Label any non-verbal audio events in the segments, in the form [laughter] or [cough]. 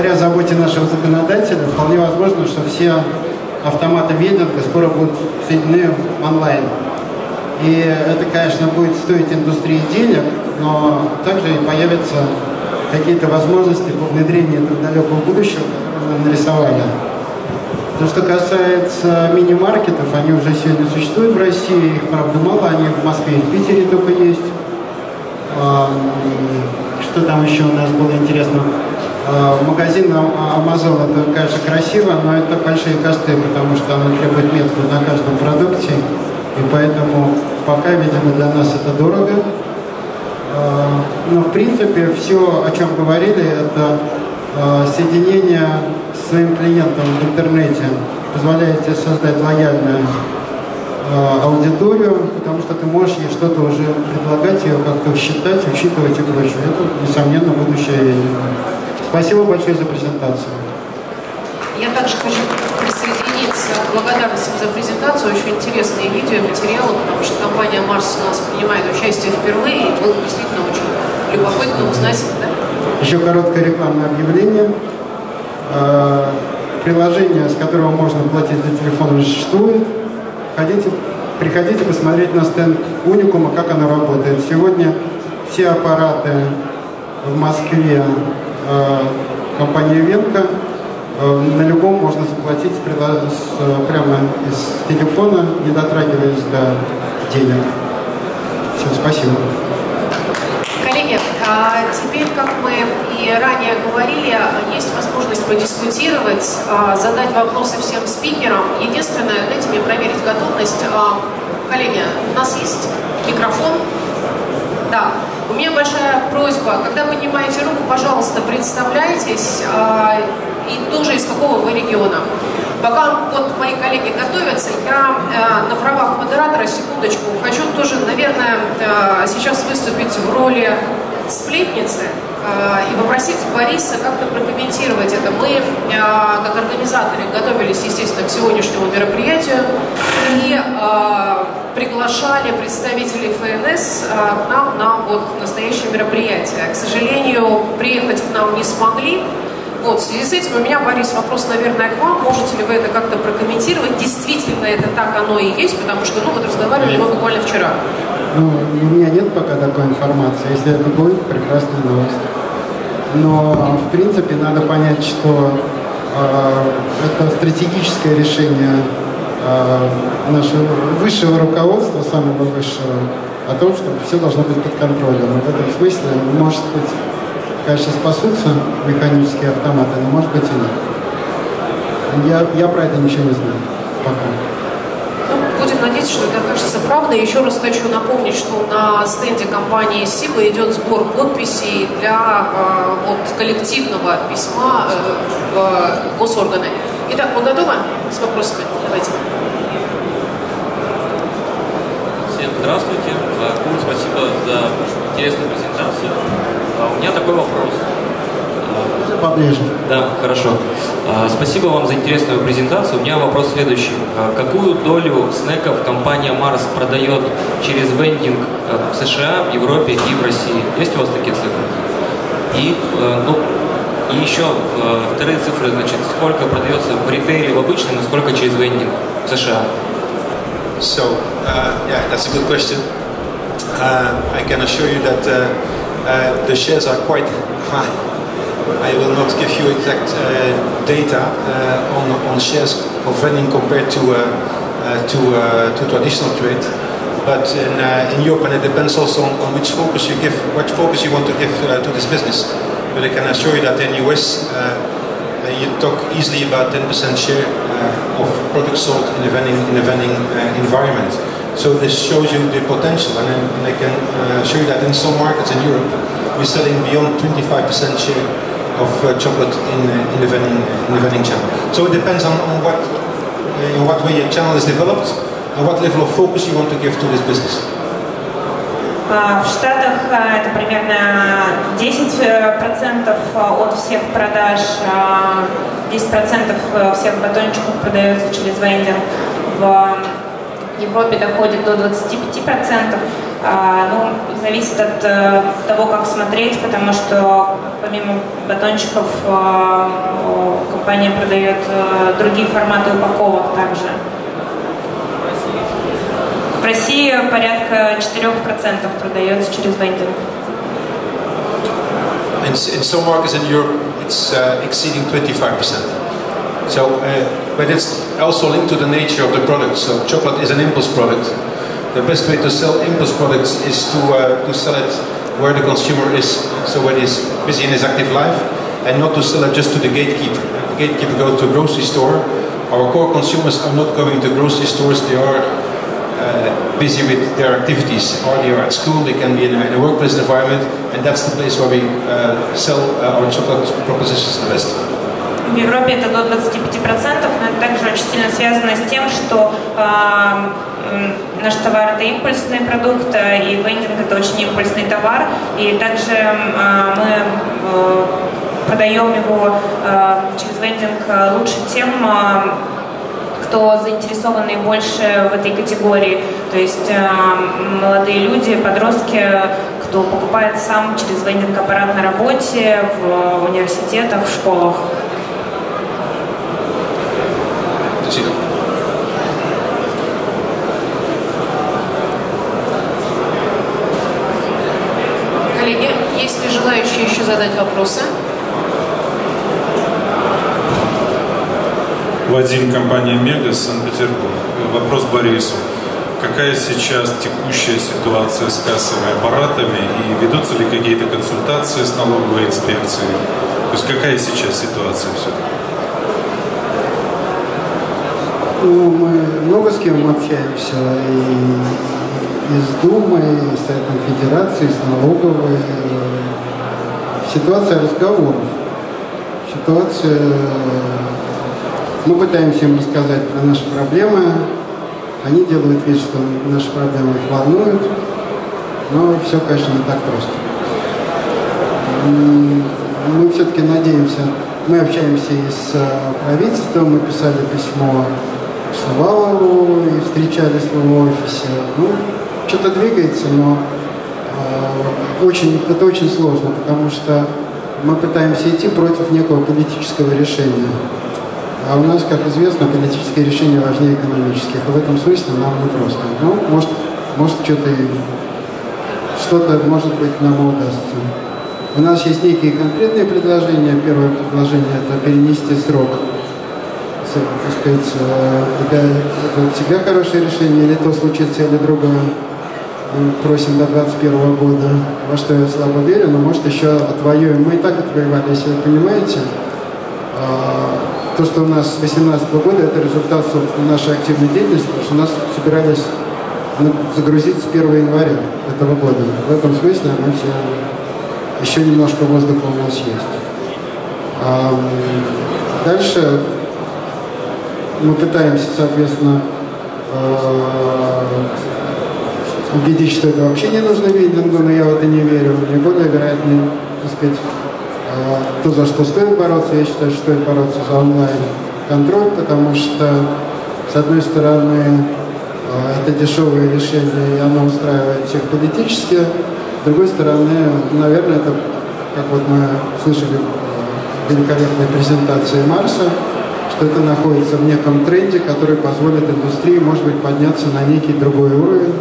благодаря заботе нашего законодателя вполне возможно, что все автоматы вендинга скоро будут соединены онлайн. И это, конечно, будет стоить индустрии денег, но также и появятся какие-то возможности по внедрению этого далекого будущего, нарисовали. То, что касается мини-маркетов, они уже сегодня существуют в России, их, правда, мало, они в Москве и в Питере только есть. Что там еще у нас было интересно? А, магазин Amazon, это, конечно, красиво, но это большие косты, потому что она требует метку на каждом продукте, и поэтому пока, видимо, для нас это дорого. А, но, в принципе, все, о чем говорили, это а, соединение с своим клиентом в интернете позволяет тебе создать лояльную аудиторию, потому что ты можешь ей что-то уже предлагать, ее как-то считать, учитывать и прочее. Это, несомненно, будущее Спасибо большое за презентацию. Я также хочу присоединиться к благодарностям за презентацию. Очень интересные видео материалы, потому что компания Марс у нас принимает участие впервые, и было действительно очень любопытно узнать. Да? Еще короткое рекламное объявление. А, приложение, с которого можно платить за телефон, уже существует. Ходите, приходите посмотреть на стенд Уникума, как оно работает. Сегодня все аппараты в Москве Э, компания Венка. Э, на любом можно заплатить прямо из телефона, не дотрагиваясь до денег. Все, спасибо. Коллеги, а теперь, как мы и ранее говорили, есть возможность подискутировать, а, задать вопросы всем спикерам. Единственное, дайте мне проверить готовность. А, коллеги, у нас есть микрофон. Да. Меня большая просьба, когда поднимаете руку, пожалуйста, представляйтесь э, и тоже из какого вы региона. Пока вот мои коллеги готовятся, я э, на правах модератора, секундочку, хочу тоже, наверное, э, сейчас выступить в роли сплетницы э, и попросить Бориса как-то прокомментировать это. Мы, э, как организаторы, готовились, естественно, к сегодняшнему мероприятию и э, приглашали представителей ФНС к нам на вот настоящее мероприятие. К сожалению, приехать к нам не смогли, вот, в связи с этим у меня, Борис, вопрос, наверное, к вам. Можете ли вы это как-то прокомментировать? Действительно это так оно и есть? Потому что, ну, вот разговаривали мы буквально вчера. Ну, у меня нет пока такой информации. Если это будет, прекрасная новость. Но, в принципе, надо понять, что э, это стратегическое решение э, нашего высшего руководства, самого высшего, о том, что все должно быть под контролем. И в этом смысле, может быть, конечно, спасутся механические автоматы, но может быть и нет. Я, я про это ничего не знаю пока. Ну, будем надеяться, что это окажется правдой. Еще раз хочу напомнить, что на стенде компании СИБА идет сбор подписей для э, вот, коллективного письма э, в госорганы. Итак, мы готовы с вопросами? Давайте. Всем здравствуйте. Кун, спасибо за интересную презентацию. А у меня такой вопрос. Поближе. Да, хорошо. А, спасибо вам за интересную презентацию. У меня вопрос следующий. А, какую долю снеков компания Mars продает через вендинг в США, в Европе и в России? Есть у вас такие цифры? И, ну, и еще вторые цифры, значит, сколько продается в ритейле в обычном и сколько через вендинг в США? So, uh, yeah, that's a good question. Uh, I can assure you that uh, uh, the shares are quite high. I will not give you exact uh, data uh, on, on shares of vending compared to, uh, to, to traditional trade. But in, in Europe, and it depends also on, on, which focus you give, what focus you want to give to this business. But I can assure you that in the US, you talk easily about 10% share of products sold in the vending, in vending environment. So this shows you the potential, and I, and I can uh, show you that in some markets in Europe, we're selling beyond 25% share of uh, chocolate in, uh, in, the vending, in the vending channel. So it depends on, on what, in what way your channel is developed and what level of focus you want to give to this business. В Штатах это примерно 10% от всех продаж, 10% всех батончиков продается через вендинг. В Европе доходит до 25%. А, ну, зависит от э, того, как смотреть, потому что помимо батончиков э, компания продает э, другие форматы упаковок также. В России порядка 4% продается через вендинг. In, in some markets in Europe, it's uh, exceeding 25%. So, uh, but it's also linked to the nature of the product. So, chocolate is an impulse product. The best way to sell impulse products is to uh, to sell it where the consumer is, so when he's busy in his active life, and not to sell it just to the gatekeeper. The gatekeeper goes to a grocery store. Our core consumers are not going to grocery stores; they are uh, busy with their activities, or they are at school, they can be in a, in a workplace environment, and that's the place where we uh, sell uh, our chocolate propositions the best. В Европе это до 25%, но это также очень сильно связано с тем, что э, наш товар это импульсный продукт, и вендинг это очень импульсный товар, и также э, мы э, продаем его э, через вендинг лучше тем, э, кто заинтересованы больше в этой категории. То есть э, молодые люди, подростки, кто покупает сам через вендинг аппарат на работе, в университетах, в школах. Коллеги, есть ли желающие еще задать вопросы? Вадим, компания «Мега», Санкт-Петербург. Вопрос Борису. Какая сейчас текущая ситуация с кассовыми аппаратами и ведутся ли какие-то консультации с налоговой инспекцией? То есть какая сейчас ситуация все-таки? Ну, мы много с кем общаемся, и, и с Думой, и с Советом Федерации, и с налоговой. Ситуация разговоров. Ситуация... Мы пытаемся им рассказать про наши проблемы. Они делают вид, что наши проблемы их волнуют. Но все, конечно, не так просто. Мы все-таки надеемся, мы общаемся и с правительством, мы писали письмо Шувалову и встречались в его офисе. Ну, что-то двигается, но э, очень, это очень сложно, потому что мы пытаемся идти против некого политического решения. А у нас, как известно, политические решения важнее экономических. В этом смысле нам не просто. Ну, может, может что-то что-то, может быть, нам удастся. У нас есть некие конкретные предложения. Первое предложение – это перенести срок так сказать, это, это всегда хорошее решение, или то случится, или другое. Просим до 21 года, во что я слабо верю, но может еще отвоюем. Мы и так отвоевали, если вы понимаете. То, что у нас с 2018 года, это результат нашей активной деятельности, потому что у нас собирались загрузиться с 1 января этого года. В этом смысле мы все, еще немножко воздуха у нас есть. Дальше мы пытаемся, соответственно, э, убедить, что это вообще не нужно видингу, но я в это не верю. Наиболее вероятно, так сказать, то, за что стоит бороться, я считаю, что стоит бороться за онлайн-контроль, потому что, с одной стороны, э, это дешевое решение, и оно устраивает всех политически, с другой стороны, наверное, это, как вот мы слышали в великолепной презентации Марса, что это находится в неком тренде, который позволит индустрии, может быть, подняться на некий другой уровень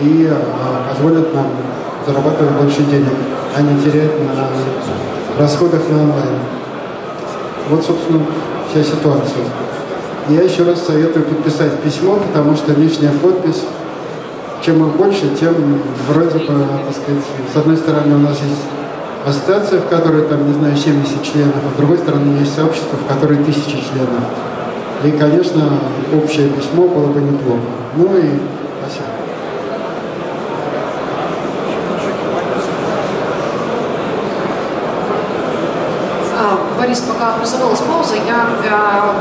и а, позволит нам зарабатывать больше денег, а не терять на расходах на онлайн. Вот, собственно, вся ситуация. Я еще раз советую подписать письмо, потому что лишняя подпись, чем их больше, тем вроде бы, так сказать, с одной стороны у нас есть ассоциация, в которой, там, не знаю, 70 членов, а с другой стороны есть сообщество, в которой тысячи членов. И, конечно, общее письмо было бы неплохо. Ну и спасибо. А, Борис, пока образовалась пауза, я а,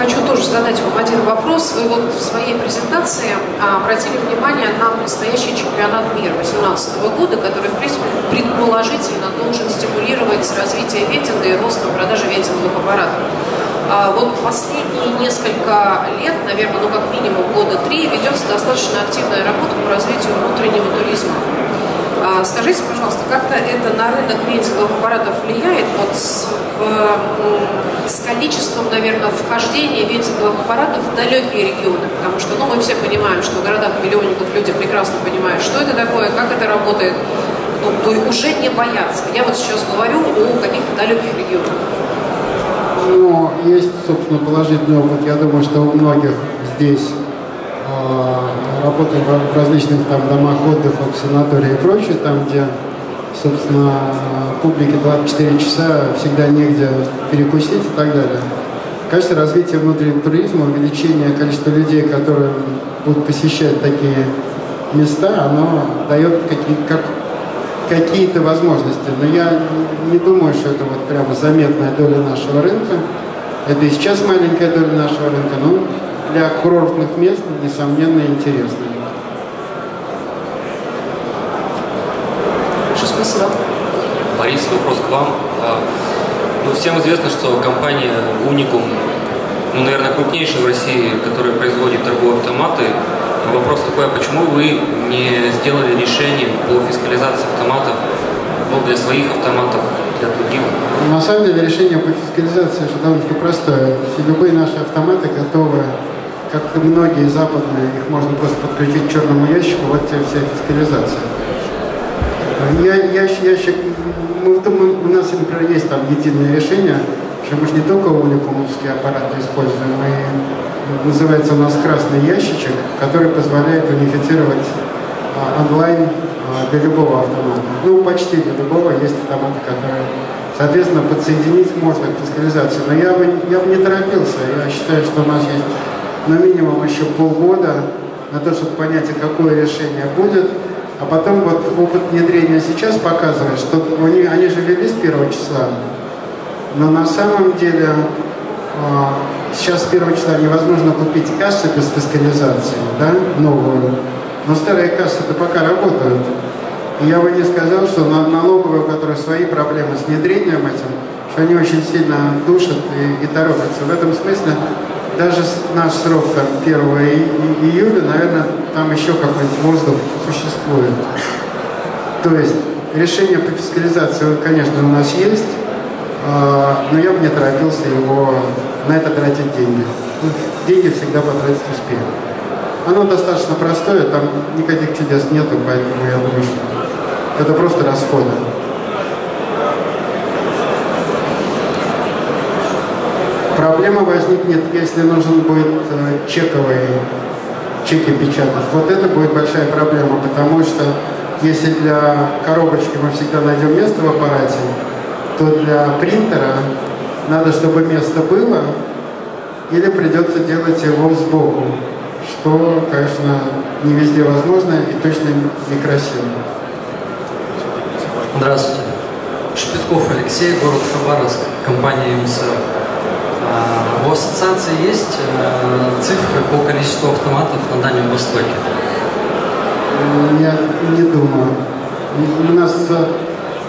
хочу тоже задать вам один вопрос. Вы вот в своей презентации а, обратили внимание на предстоящий чемпионат мира 2018 года, который, в принципе, предположительно должен стимулировать развитие ветинга и рост продажи ветинговых аппаратов. А вот последние несколько лет, наверное, ну как минимум года три, ведется достаточно активная работа по развитию внутреннего туризма. А, скажите, пожалуйста, как-то это на рынок вентиловых аппаратов влияет? Вот с, в, с количеством, наверное, вхождения вентиловых аппаратов в далекие регионы, потому что, ну, мы все понимаем, что в городах миллионников люди прекрасно понимают, что это такое, как это работает, ну, то уже не боятся. Я вот сейчас говорю о каких-то далеких регионах. Ну, есть, собственно, положительный опыт. Я думаю, что у многих здесь работают в различных там домах отдыха, санатории и прочее, там, где, собственно, публике 24 часа всегда негде перекусить и так далее. Кажется, развитие внутреннего туризма, увеличение количества людей, которые будут посещать такие места, оно дает какие, как, какие-то возможности. Но я не думаю, что это вот прямо заметная доля нашего рынка. Это и сейчас маленькая доля нашего рынка, но для курортных мест, несомненно, интересно. Спасибо. Борис, вопрос к вам. А, ну, всем известно, что компания Unicum, ну, наверное, крупнейшая в России, которая производит торговые автоматы. Вопрос такой, а почему вы не сделали решение по фискализации автоматов ну, для своих автоматов, для других? На самом деле решение по фискализации же довольно-таки простое. Все любые наши автоматы готовы, как и многие западные, их можно просто подключить к черному ящику, вот тебе вся фискализация. Я, я, ящик, мы, мы, у нас, например, есть там единое решение, что мы же не только уникумовские аппараты используем, мы, называется у нас красный ящичек, который позволяет унифицировать а, онлайн а, для любого автомата. Ну, почти для любого есть автоматы, которые, соответственно, подсоединить можно к фискализации. Но я бы, я бы не торопился. Я считаю, что у нас есть ну, минимум еще полгода на то, чтобы понять, какое решение будет. А потом вот опыт внедрения сейчас показывает, что они, они же ввели с первого числа, но на самом деле а, сейчас с первого числа невозможно купить кассу без фискализации, да, новую. Но старые кассы-то пока работают. И я бы не сказал, что на налоговые, у которых свои проблемы с внедрением этим, что они очень сильно душат и, и торопятся. В этом смысле даже наш срок там 1 июля, наверное, там еще какой-нибудь воздух существует. То есть решение по фискализации, конечно, у нас есть, а, но я бы не торопился его на это тратить деньги. Ну, деньги всегда потратить успею. Оно достаточно простое, там никаких чудес нету, поэтому я думаю, что это просто расходы. Проблема возникнет, если нужен будет э, чековый чеки печатать. Вот это будет большая проблема, потому что если для коробочки мы всегда найдем место в аппарате, то для принтера надо, чтобы место было, или придется делать его сбоку, что, конечно, не везде возможно и точно некрасиво. Здравствуйте. Шпитков Алексей, город Хабаровск, компания МСР. А, у ассоциации есть э, цифры по количеству автоматов на Дальнем Востоке? Я не думаю. У нас,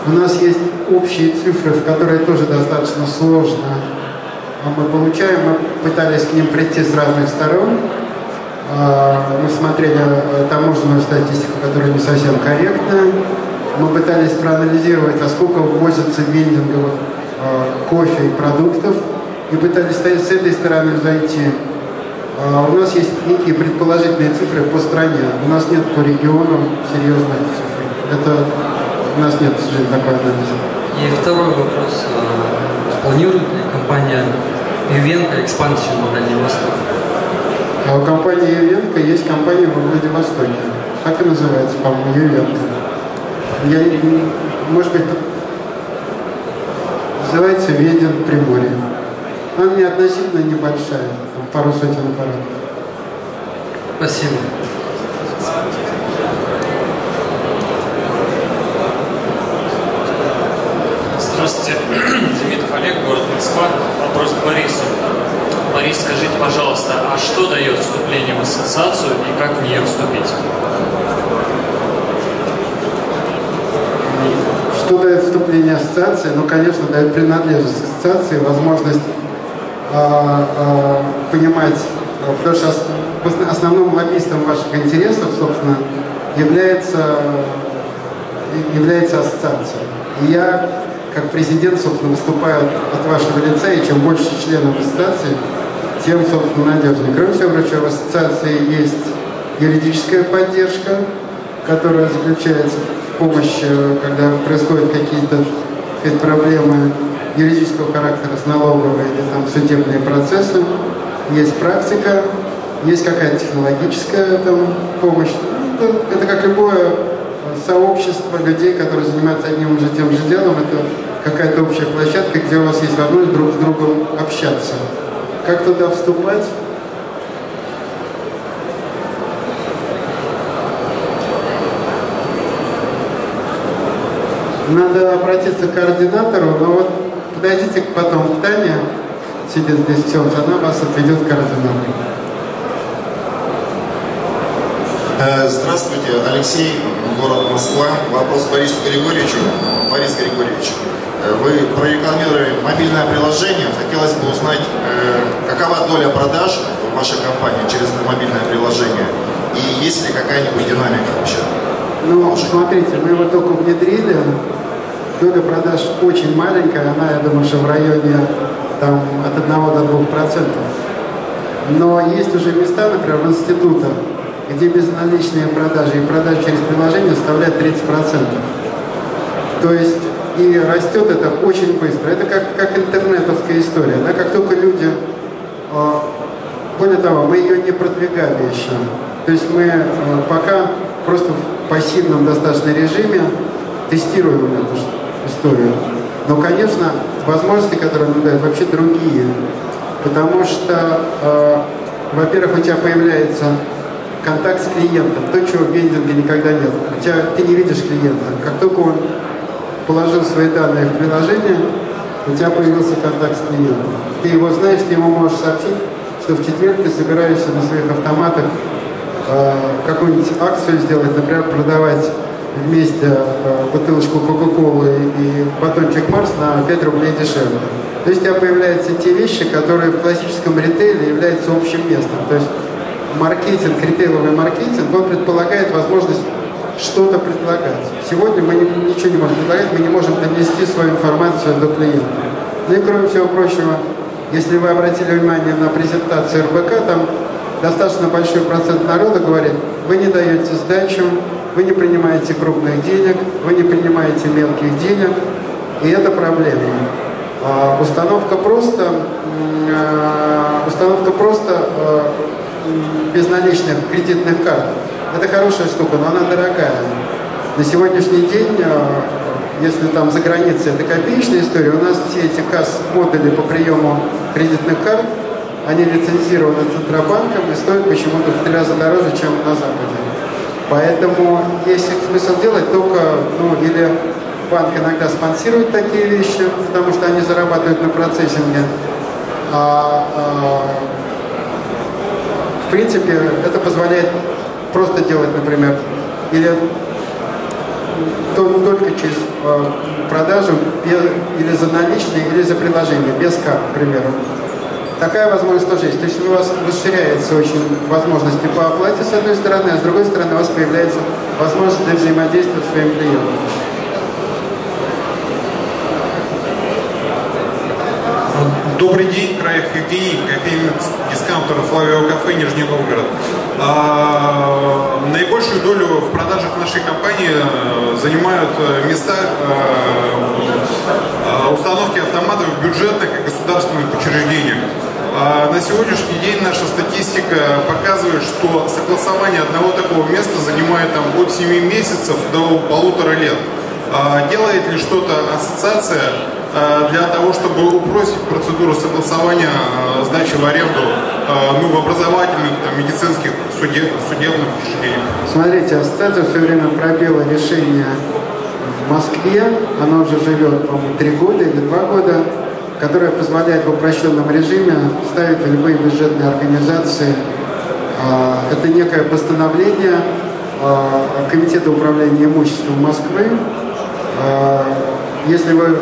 у нас есть общие цифры, в которые тоже достаточно сложно а мы получаем. Мы пытались к ним прийти с разных сторон. А, мы смотрели э, таможенную статистику, которая не совсем корректная. Мы пытались проанализировать, а сколько ввозится вендинговых кофе и продуктов и пытались с этой стороны зайти. А у нас есть некие предположительные цифры по стране. У нас нет по регионам серьезных цифр. Это у нас нет, к сожалению, такой анализа. И второй вопрос. А, планирует ли компания Ювенко экспансию Дальний Восток? А у компании Ювенко есть компания во Владивостоке. Так и называется, по-моему, Ювенко. Я, может быть, называется Веден Приморье. Она не относительно небольшая, там пару сотен аппаратов. Спасибо. Здравствуйте, [clears throat] Демидов Олег, город Москва. Вопрос к Борису. Борис, скажите, пожалуйста, а что дает вступление в ассоциацию и как в нее вступить? Что дает вступление в ассоциации? Ну, конечно, дает принадлежность к ассоциации, возможность понимать, потому что основным лоббистом ваших интересов, собственно, является, является ассоциация. И я, как президент, собственно, выступаю от вашего лица, и чем больше членов ассоциации, тем, собственно, надежнее. Кроме всего прочего, в ассоциации есть юридическая поддержка, которая заключается в помощи, когда происходят какие-то проблемы юридического характера с налоговой или там судебные процессы. Есть практика, есть какая-то технологическая там, помощь. Ну, это, это как любое сообщество людей, которые занимаются одним и тем же делом. Это какая-то общая площадка, где у вас есть возможность друг с другом общаться. Как туда вступать? Надо обратиться к координатору, но вот подойдите потом к Тане, сидит здесь все, она вас отведет к координатору. Э, здравствуйте, Алексей, город Москва. Вопрос Борису Григорьевичу. Борис Григорьевич, э, вы прорекламировали мобильное приложение. Хотелось бы узнать, э, какова доля продаж в вашей компании через мобильное приложение и есть ли какая-нибудь динамика вообще? Ну, смотрите, мы его только внедрили. Доля продаж очень маленькая, она, я думаю, что в районе там, от 1 до 2 процентов. Но есть уже места, например, в институтах, где безналичные продажи и продажи через приложение составляют 30%. То есть и растет это очень быстро. Это как, как интернетовская история. Да? Как только люди... Э, более того, мы ее не продвигали еще. То есть мы э, пока просто в пассивном достаточно режиме тестируем эту историю. Но, конечно, возможности, которые он дает, вообще другие. Потому что, э, во-первых, у тебя появляется контакт с клиентом, то, чего в вендинге никогда нет. У тебя, ты не видишь клиента. Как только он положил свои данные в приложение, у тебя появился контакт с клиентом. Ты его знаешь, ты ему можешь сообщить, что в четверг ты собираешься на своих автоматах э, какую-нибудь акцию сделать, например, продавать вместе э, бутылочку Кока-Колы и батончик Марс на 5 рублей дешевле. То есть у тебя появляются те вещи, которые в классическом ритейле являются общим местом. То есть маркетинг, ритейловый маркетинг, он предполагает возможность что-то предлагать. Сегодня мы ничего не можем предлагать, мы не можем донести свою информацию до клиента. Ну и кроме всего прочего, если вы обратили внимание на презентацию РБК, там достаточно большой процент народа говорит, вы не даете сдачу, вы не принимаете крупных денег, вы не принимаете мелких денег, и это проблема. А установка просто, а, установка просто а, безналичных кредитных карт. Это хорошая штука, но она дорогая. На сегодняшний день, если там за границей это копеечная история, у нас все эти касс-модули по приему кредитных карт, они лицензированы Центробанком и стоят почему-то в три раза дороже, чем на Западе. Поэтому есть смысл делать только, ну, или банк иногда спонсирует такие вещи, потому что они зарабатывают на процессинге. А, а, в принципе, это позволяет просто делать, например, или только через э, продажу или за наличные, или за приложение, без карт, к примеру. Такая возможность тоже есть. То есть у вас расширяется очень возможности по оплате с одной стороны, а с другой стороны у вас появляется возможность для взаимодействия с своим клиентом. Добрый день, Краев Евгений, кофейный дискаунтер Флавио кафе Нижний Новгород. А, наибольшую долю в продажах нашей компании э, занимают э, места э, установки автоматов в бюджетных и государственных учреждениях. А на сегодняшний день наша статистика показывает, что согласование одного такого места занимает там, от 7 месяцев до полутора лет. А делает ли что-то ассоциация а, для того, чтобы упростить процедуру согласования сдачи в аренду ну, в образовательных, там, медицинских, судеб, судебных учреждениях? Смотрите, ассоциация все время пробила решение в Москве, она уже живет, по-моему, три года или два года, которая позволяет в упрощенном режиме ставить в любые бюджетные организации. А, это некое постановление а, Комитета управления имуществом Москвы. А, если вы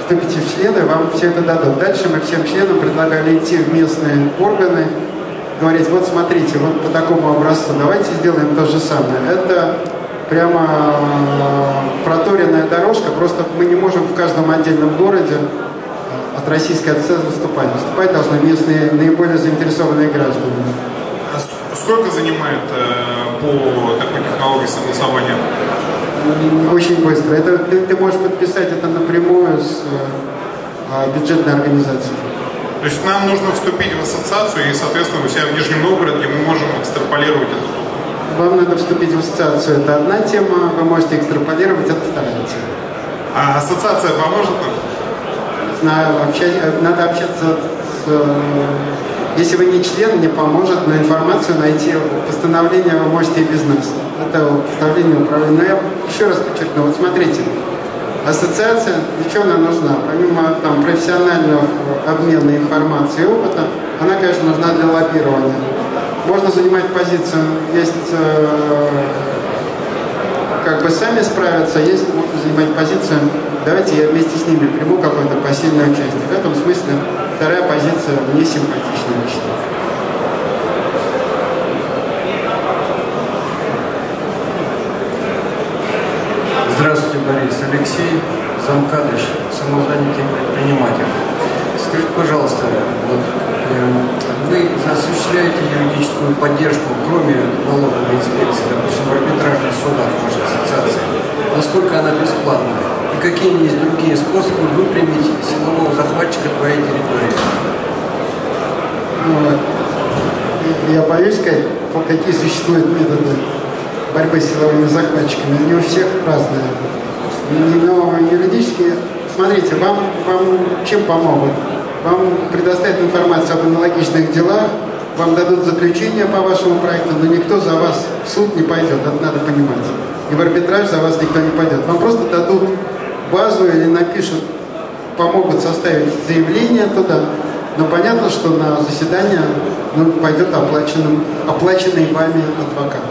вступите в члены, вам все это дадут. Дальше мы всем членам предлагали идти в местные органы, говорить, вот смотрите, вот по такому образцу, давайте сделаем то же самое. Это прямо проторенная дорожка, просто мы не можем в каждом отдельном городе от российской АЦ выступать. Выступать должны местные наиболее заинтересованные граждане. А сколько занимает э, по такой технологии согласования? Очень быстро. Это, ты, ты можешь подписать это напрямую с э, бюджетной организацией. То есть нам нужно вступить в ассоциацию, и, соответственно, у себя в Нижнем Новгороде мы можем экстраполировать это вам надо вступить в ассоциацию, это одна тема, вы можете экстраполировать, это вторая тема. А ассоциация поможет нам? Знаю, надо общаться с... Э, если вы не член, не поможет, но информацию найти, постановление вы можете нас. Это постановление управления. Но я еще раз подчеркну, вот смотрите, ассоциация, для чего она нужна? Помимо там, профессионального обмена информацией и опыта, она, конечно, нужна для лоббирования можно занимать позицию, есть э, как бы сами справиться, есть можно занимать позицию, давайте я вместе с ними приму какое-то посильное участие. В этом смысле вторая позиция мне симпатична лично. Здравствуйте, Борис. Алексей Замкадыш, самозанятый предприниматель. Скажите, пожалуйста, вот, э, вы осуществляете юридическую поддержку, кроме налоговой инспекции, допустим, в арбитражных судах вашей ассоциации? Насколько она бесплатна? И какие есть другие способы выпрямить силового захватчика твоей территории? Ну, я боюсь сказать, какие существуют методы борьбы с силовыми захватчиками. Они у всех разные. Но юридически, смотрите, вам, вам чем помогут? вам предоставят информацию об аналогичных делах, вам дадут заключение по вашему проекту, но никто за вас в суд не пойдет, это надо понимать. И в арбитраж за вас никто не пойдет. Вам просто дадут базу или напишут, помогут составить заявление туда, но понятно, что на заседание ну, пойдет оплаченным, оплаченный вами адвокат.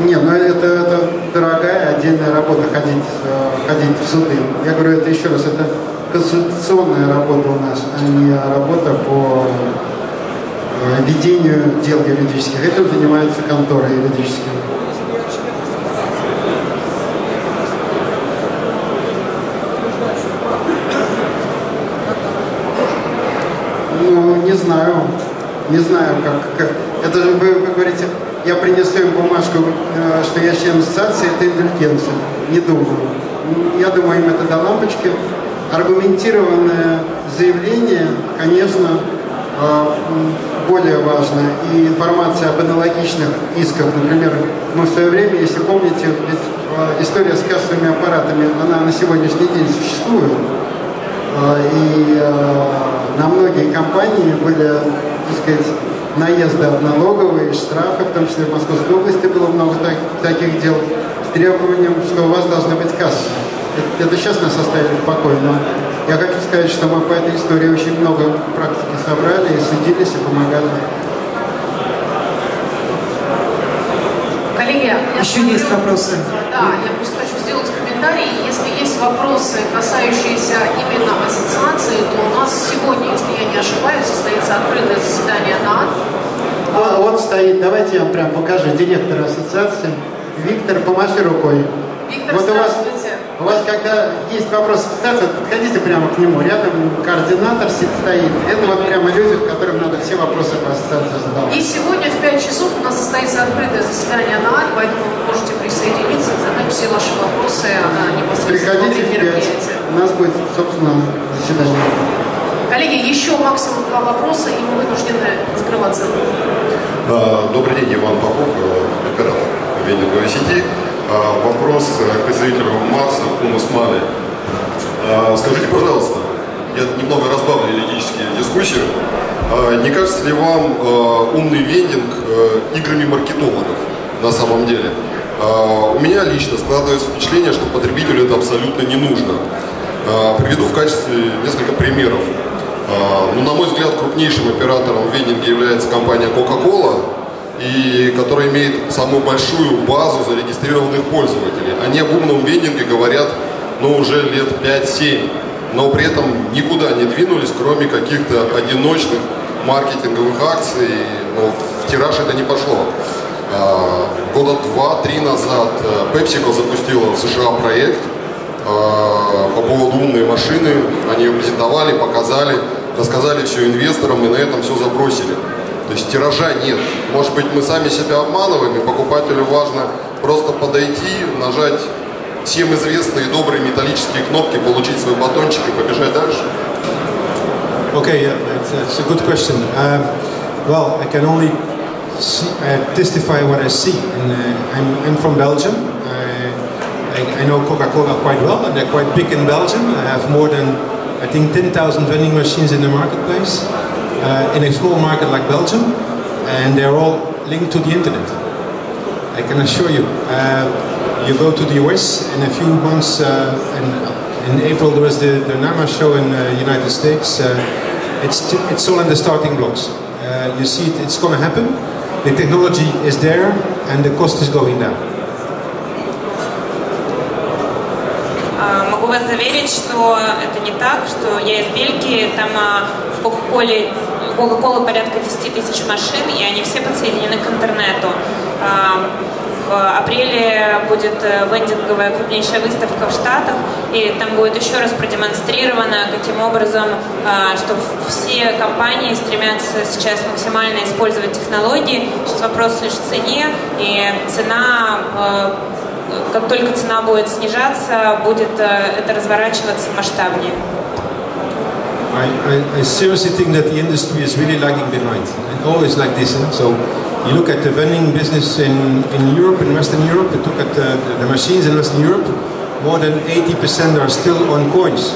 Не, ну это, это дорогая отдельная работа ходить, э, ходить в суды. Я говорю, это еще раз, это консультационная работа у нас, а не работа по э, ведению дел юридических. Этим занимается контора юридическая. Ну, не знаю. Не знаю, как, как. Это же вы, вы говорите, я принесу им бумажку, э, что я член ассоциации, это индульгенция. Не думаю. Я думаю, им это до лампочки. Аргументированное заявление, конечно, э, более важно. И информация об аналогичных исках, например, мы в свое время, если помните, ведь э, история с кассовыми аппаратами, она на сегодняшний день существует. И на многие компании были, так сказать, наезды от налоговой, штрафы, в том числе в Московской области было много так, таких дел, с требованием, что у вас должна быть касса. Это, это сейчас нас оставили в покое, но я хочу сказать, что мы по этой истории очень много практики собрали и судились, и помогали. Коллеги, еще есть вопросы? Да, я просто хочу комментарий. Если есть вопросы, касающиеся именно ассоциации, то у нас сегодня, если я не ошибаюсь, состоится открытое заседание на вот, вот стоит, давайте я вам прям покажу, директор ассоциации. Виктор, помаши рукой. Виктор, вот у вас, здравствуйте. У вас, когда есть вопрос ассоциации, подходите прямо к нему. Рядом координатор стоит. Это вот прямо люди, которым надо все вопросы по ассоциации задавать. И сегодня в 5 часов у нас состоится открытое заседание на АР, поэтому вы можете присоединиться, задать все ваши вопросы а, непосредственно Приходите в 5. У нас будет, собственно, заседание. Коллеги, еще максимум два вопроса, и мы вынуждены закрываться. Добрый день, Иван Попов, оператор вендинговой сети. А, вопрос к представителю Марса, Кумас Мали. А, скажите, пожалуйста, я немного разбавлю юридические дискуссии. А, не кажется ли вам умный вендинг играми маркетологов на самом деле? У меня лично складывается впечатление, что потребителю это абсолютно не нужно. Приведу в качестве несколько примеров. Ну, на мой взгляд, крупнейшим оператором в вендинге является компания Coca-Cola, и которая имеет самую большую базу зарегистрированных пользователей. Они об умном вендинге говорят ну, уже лет 5-7, но при этом никуда не двинулись, кроме каких-то одиночных маркетинговых акций, но в тираж это не пошло. А, года два-три назад э, PepsiCo запустила в США проект а, по поводу умной машины. Они ее презентовали, показали, рассказали все инвесторам и на этом все забросили. То есть тиража нет. Может быть, мы сами себя обманываем, и покупателю важно просто подойти, нажать всем известные добрые металлические кнопки, получить свой батончик и побежать дальше. Okay, yeah, that's, that's a good question. Um, well, I can only see, uh, testify what I see. And, uh, I'm, I'm from Belgium. Uh, I, I know Coca-Cola quite well, and they're quite big in Belgium. I have more than, I think, 10,000 vending machines in the marketplace, uh, in a small market like Belgium, and they're all linked to the internet. I can assure you. Uh, you go to the US in a few months, uh, and in April there was the, the NAMA show in the United States. Uh, it's, it's all in the starting blocks. Uh, you see, it, it's going to happen. The technology is there, and the cost is going down. А, Могу вас заверить, что это не так, что я из Бельгии, там а, в Кока-Коле Кока-Кола порядка 10 тысяч машин, и они все подсоединены к интернету. А, В апреле будет э, вендинговая крупнейшая выставка в Штатах, и там будет еще раз продемонстрировано, каким образом, а, что все компании стремятся сейчас максимально использовать технологии. Сейчас вопрос лишь в цене, и цена э, как только цена будет снижаться, будет э, это разворачиваться масштабнее. I, I, I seriously think that the industry is really lagging behind, and always like this. So you look at the vending business in, in Europe, in Western Europe, you look at the, the machines in Western Europe, more than 80% are still on coins.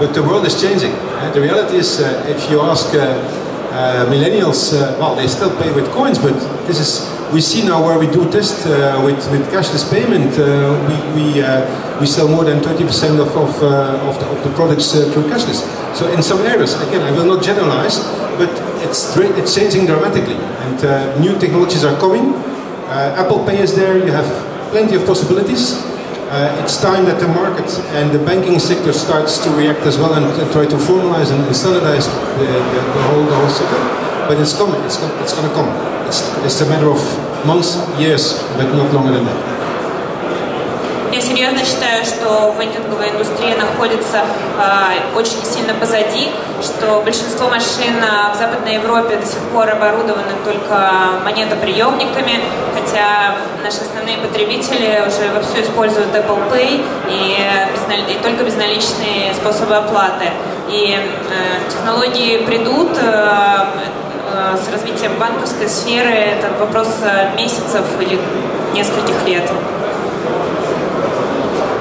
But the world is changing. The reality is, uh, if you ask uh, uh, millennials, uh, well, they still pay with coins, but this is we see now where we do test uh, with, with cashless payment, uh, we, we, uh, we sell more than 20% of, of, uh, of, the, of the products uh, through cashless. So in some areas, again, I will not generalize, but it's, it's changing dramatically. And uh, new technologies are coming. Apple Pay is there, you have plenty of possibilities. It's time that the market and the banking sector starts to react as well and, try to formalize and, and standardize the, the, the, whole, the whole setup. But it's coming, it's, it's going to come. It's, it's a matter of months, years, but not longer than that. Я серьезно считаю, что вендинговая индустрия находится э, очень сильно позади, что большинство машин э, в Западной Европе до сих пор оборудованы только монетоприемниками, хотя наши основные потребители уже вовсю используют Apple Pay и, и только безналичные способы оплаты. И э, технологии придут, э, банковской сферы это вопрос э, месяцев или нескольких лет.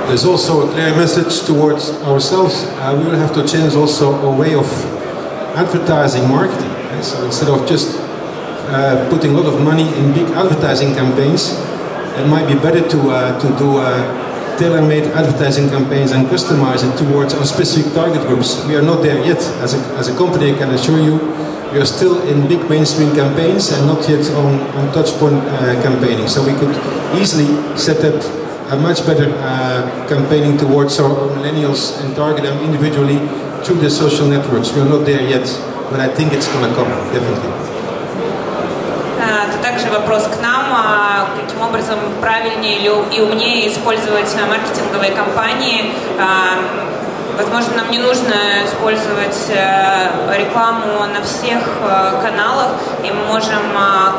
There's also a clear message towards ourselves. Uh, we will have to change also a way of advertising marketing. eh? So instead of just uh, putting a lot of money in big advertising campaigns, it might be better to, uh, to do uh, tailor-made advertising campaigns and customize it towards our specific target groups. We are not there yet. As a, as a company, I can assure you, we are still in big mainstream campaigns and not yet on, on touchpoint uh, campaigning. So we could easily set up a much better uh, campaigning towards our millennials and target them individually through the social networks. We are not there yet, but I think it's going to come, definitely. А, Это также вопрос к нам, а, каким образом правильнее или у- и умнее использовать а, маркетинговые кампании. Возможно, нам не нужно использовать э, рекламу на всех э, каналах, и мы можем а,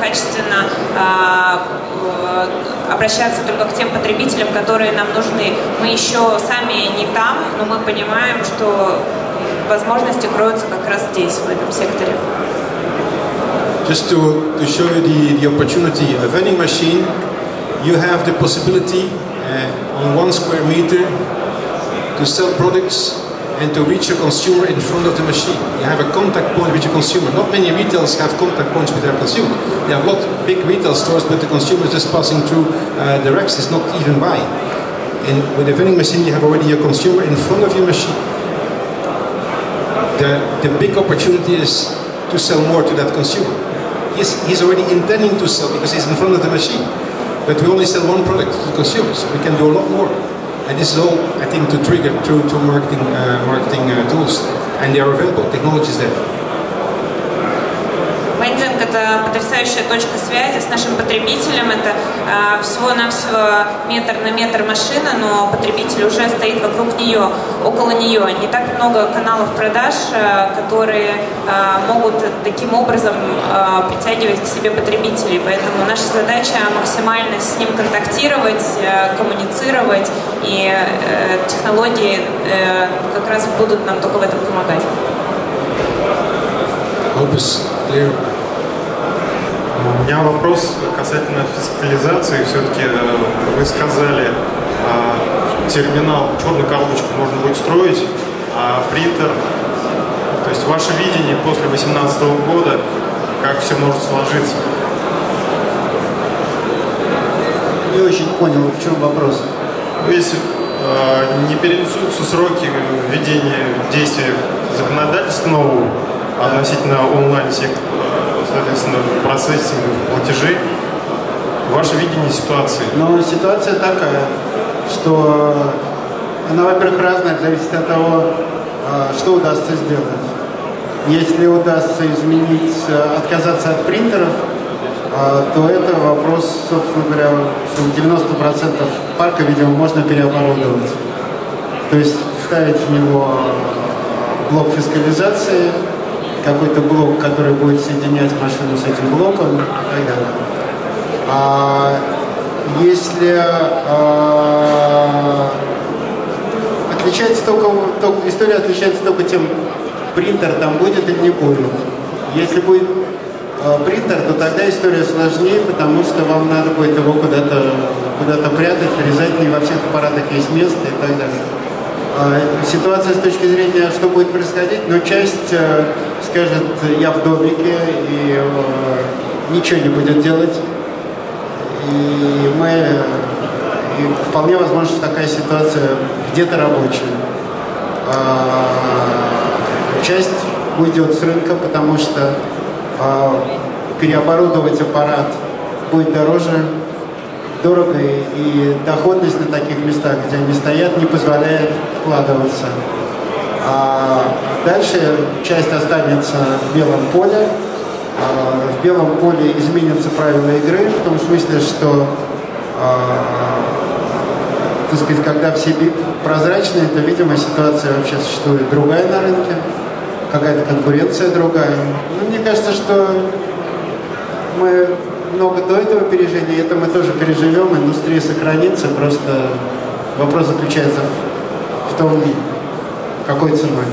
качественно э, обращаться только к тем потребителям, которые нам нужны. Мы еще сами не там, но мы понимаем, что возможности кроются как раз здесь, в этом секторе. Just to, to show you the, the opportunity, a vending machine, you have the possibility uh, on one square meter to sell products and to reach a consumer in front of the machine. You have a contact point with your consumer. Not many retailers have contact points with their consumer. They have a lot of big retail stores, but the consumer is just passing through uh, the racks, is not even buying. And with a vending machine, you have already a consumer in front of your machine. The, the big opportunity is to sell more to that consumer. He's, he's already intending to sell because he's in front of the machine. But we only sell one product to consumers. We can do a lot more. And this is all, I think, to trigger through to marketing uh, marketing uh, tools, and they are available. Technology is there. Потрясающая точка связи с нашим потребителем. Это э, всего-навсего метр на метр машина, но потребитель уже стоит вокруг нее, около нее. Не так много каналов продаж, э, которые э, могут таким образом притягивать к себе потребителей. Поэтому наша задача максимально с ним контактировать, коммуницировать, и э, технологии э, как раз будут нам только в этом помогать. Hope is clear. У меня вопрос касательно фискализации. Все-таки вы сказали, терминал, черную коробочку можно будет строить, а принтер, то есть ваше видение после 2018 года, как все может сложиться? Не очень понял, в чем вопрос. Ну, если э, не перенесутся сроки введения действия законодательства нового относительно онлайн-сектора, соответственно, процессинг платежей, ваше видение ситуации? Ну, ситуация такая, что она, во-первых, разная, зависит от того, а, что удастся сделать. Если удастся изменить, э, отказаться от принтеров, то это вопрос, собственно говоря, что 90% парка, видимо, можно переоборудовать. То есть вставить в него блок фискализации, какой-то блок, который будет соединять машину с этим блоком и так далее. А если а, отличается только, только, история отличается только тем, принтер там будет или не будет. Если будет э, принтер, то тогда история сложнее, потому что вам надо будет его куда-то куда прятать, врезать, не во всех аппаратах есть место и так далее. Э, ситуация с точки зрения, что будет происходить, но часть э, скажет, я в домике и э, ничего не будет делать. И мы и вполне возможно, что такая ситуация где-то рабочая. А, часть уйдет с рынка, потому что а, переоборудовать аппарат будет дороже, дорого, и доходность на таких местах, где они стоят, не позволяет вкладываться. А дальше часть останется в белом поле. А в белом поле изменятся правила игры, в том смысле, что так сказать, когда все прозрачные, то, видимо, ситуация вообще существует другая на рынке, какая-то конкуренция другая. Ну, мне кажется, что мы много до этого пережили, это мы тоже переживем, индустрия сохранится, просто вопрос заключается в том, какой ценой.